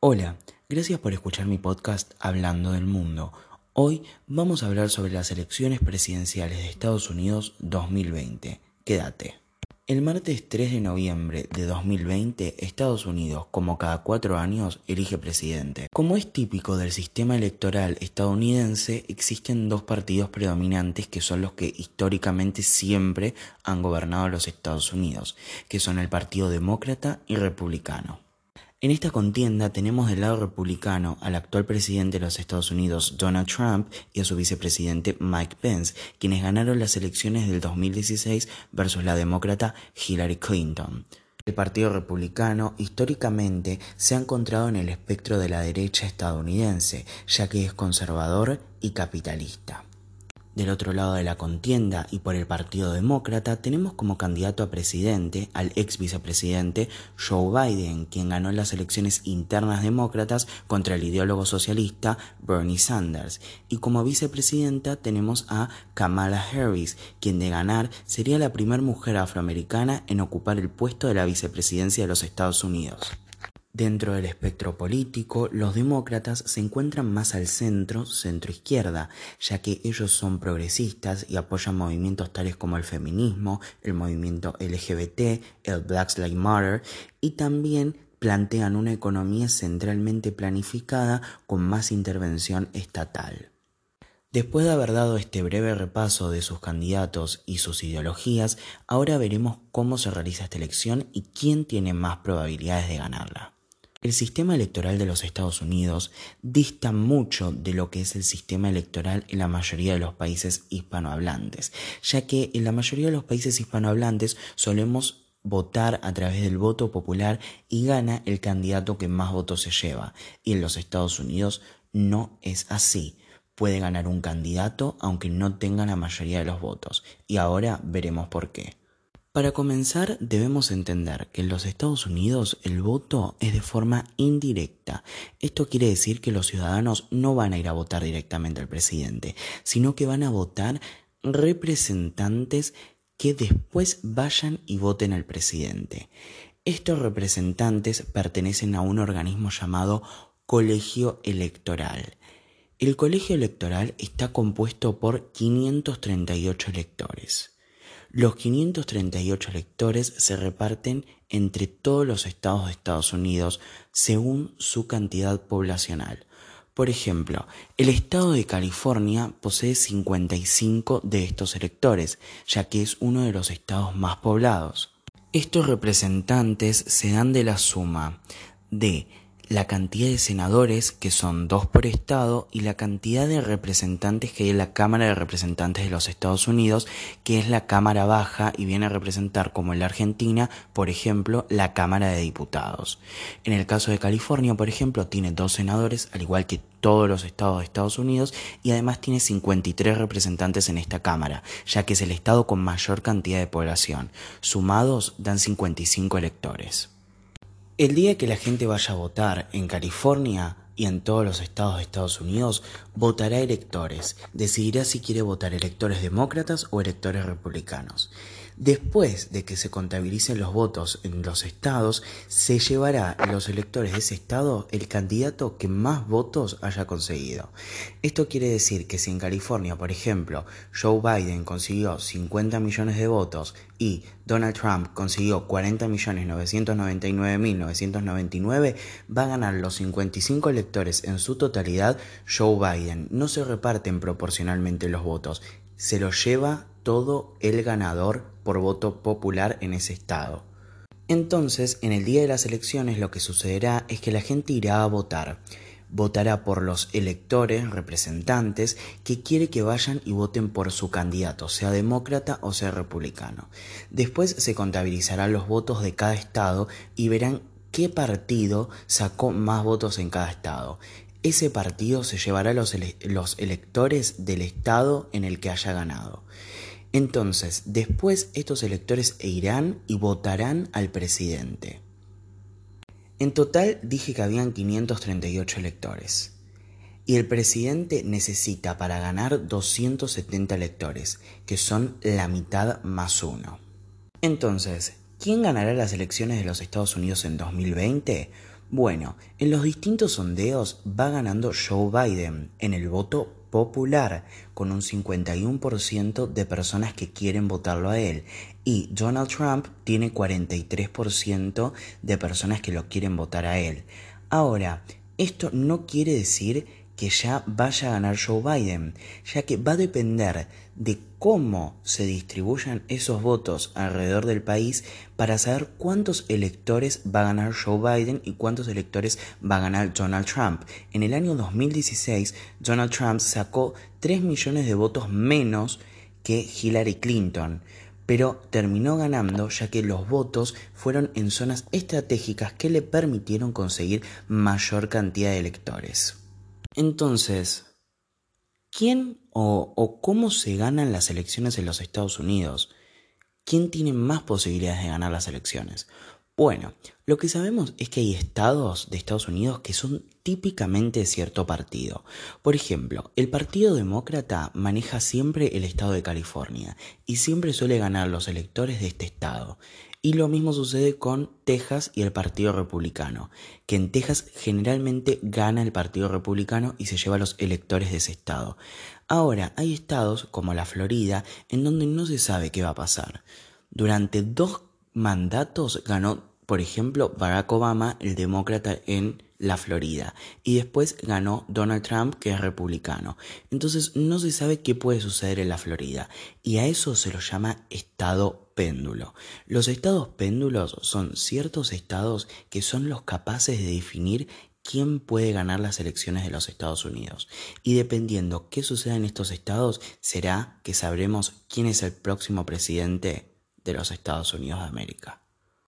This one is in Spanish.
Hola, gracias por escuchar mi podcast Hablando del Mundo. Hoy vamos a hablar sobre las elecciones presidenciales de Estados Unidos 2020. Quédate. El martes 3 de noviembre de 2020, Estados Unidos, como cada cuatro años, elige presidente. Como es típico del sistema electoral estadounidense, existen dos partidos predominantes que son los que históricamente siempre han gobernado los Estados Unidos, que son el Partido Demócrata y Republicano. En esta contienda tenemos del lado republicano al actual presidente de los Estados Unidos, Donald Trump, y a su vicepresidente Mike Pence, quienes ganaron las elecciones del 2016 versus la demócrata Hillary Clinton. El Partido Republicano históricamente se ha encontrado en el espectro de la derecha estadounidense, ya que es conservador y capitalista. Del otro lado de la contienda y por el Partido Demócrata tenemos como candidato a presidente al ex vicepresidente Joe Biden, quien ganó las elecciones internas demócratas contra el ideólogo socialista Bernie Sanders. Y como vicepresidenta tenemos a Kamala Harris, quien de ganar sería la primera mujer afroamericana en ocupar el puesto de la vicepresidencia de los Estados Unidos. Dentro del espectro político, los demócratas se encuentran más al centro, centro-izquierda, ya que ellos son progresistas y apoyan movimientos tales como el feminismo, el movimiento LGBT, el Black Lives Matter y también plantean una economía centralmente planificada con más intervención estatal. Después de haber dado este breve repaso de sus candidatos y sus ideologías, ahora veremos cómo se realiza esta elección y quién tiene más probabilidades de ganarla. El sistema electoral de los Estados Unidos dista mucho de lo que es el sistema electoral en la mayoría de los países hispanohablantes, ya que en la mayoría de los países hispanohablantes solemos votar a través del voto popular y gana el candidato que más votos se lleva. Y en los Estados Unidos no es así. Puede ganar un candidato aunque no tenga la mayoría de los votos. Y ahora veremos por qué. Para comenzar, debemos entender que en los Estados Unidos el voto es de forma indirecta. Esto quiere decir que los ciudadanos no van a ir a votar directamente al presidente, sino que van a votar representantes que después vayan y voten al presidente. Estos representantes pertenecen a un organismo llamado colegio electoral. El colegio electoral está compuesto por 538 electores. Los 538 electores se reparten entre todos los estados de Estados Unidos según su cantidad poblacional. Por ejemplo, el estado de California posee 55 de estos electores, ya que es uno de los estados más poblados. Estos representantes se dan de la suma de la cantidad de senadores, que son dos por estado, y la cantidad de representantes que hay en la Cámara de Representantes de los Estados Unidos, que es la Cámara Baja y viene a representar, como en la Argentina, por ejemplo, la Cámara de Diputados. En el caso de California, por ejemplo, tiene dos senadores, al igual que todos los estados de Estados Unidos, y además tiene 53 representantes en esta Cámara, ya que es el estado con mayor cantidad de población. Sumados dan 55 electores. El día que la gente vaya a votar en California y en todos los estados de Estados Unidos, votará electores. Decidirá si quiere votar electores demócratas o electores republicanos. Después de que se contabilicen los votos en los estados, se llevará a los electores de ese estado el candidato que más votos haya conseguido. Esto quiere decir que si en California, por ejemplo, Joe Biden consiguió 50 millones de votos y Donald Trump consiguió 40.999.999, va a ganar los 55 electores en su totalidad Joe Biden. No se reparten proporcionalmente los votos, se lo lleva todo el ganador por voto popular en ese estado. Entonces, en el día de las elecciones lo que sucederá es que la gente irá a votar. Votará por los electores, representantes, que quiere que vayan y voten por su candidato, sea demócrata o sea republicano. Después se contabilizarán los votos de cada estado y verán qué partido sacó más votos en cada estado. Ese partido se llevará los, los electores del estado en el que haya ganado. Entonces, después estos electores irán y votarán al presidente. En total dije que habían 538 electores. Y el presidente necesita para ganar 270 electores, que son la mitad más uno. Entonces, ¿quién ganará las elecciones de los Estados Unidos en 2020? Bueno, en los distintos sondeos va ganando Joe Biden en el voto popular, con un 51% de personas que quieren votarlo a él. Y Donald Trump tiene 43% de personas que lo quieren votar a él. Ahora, esto no quiere decir que ya vaya a ganar Joe Biden, ya que va a depender de cómo se distribuyan esos votos alrededor del país para saber cuántos electores va a ganar Joe Biden y cuántos electores va a ganar Donald Trump. En el año 2016, Donald Trump sacó 3 millones de votos menos que Hillary Clinton pero terminó ganando ya que los votos fueron en zonas estratégicas que le permitieron conseguir mayor cantidad de electores. Entonces, ¿quién o, cómo se ganan las elecciones en los Estados Unidos? ¿Quién tiene más posibilidades de ganar las elecciones? Bueno, lo que sabemos es que hay estados de Estados Unidos que son típicamente de cierto partido. Por ejemplo, el Partido Demócrata maneja siempre el estado de California y siempre suele ganar los electores de este estado. Y lo mismo sucede con Texas y el Partido Republicano, que en Texas generalmente gana el Partido Republicano y se lleva a los electores de ese estado. Ahora, hay estados como la Florida en donde no se sabe qué va a pasar. Durante dos mandatos ganó, por ejemplo, Barack Obama, el demócrata en la Florida, y después ganó Donald Trump, que es republicano. Entonces no se sabe qué puede suceder en la Florida, y a eso se lo llama estado péndulo. Los estados péndulos son ciertos estados que son los capaces de definir quién puede ganar las elecciones de los Estados Unidos. Y dependiendo qué suceda en estos estados, será que sabremos quién es el próximo presidente de los Estados Unidos de América.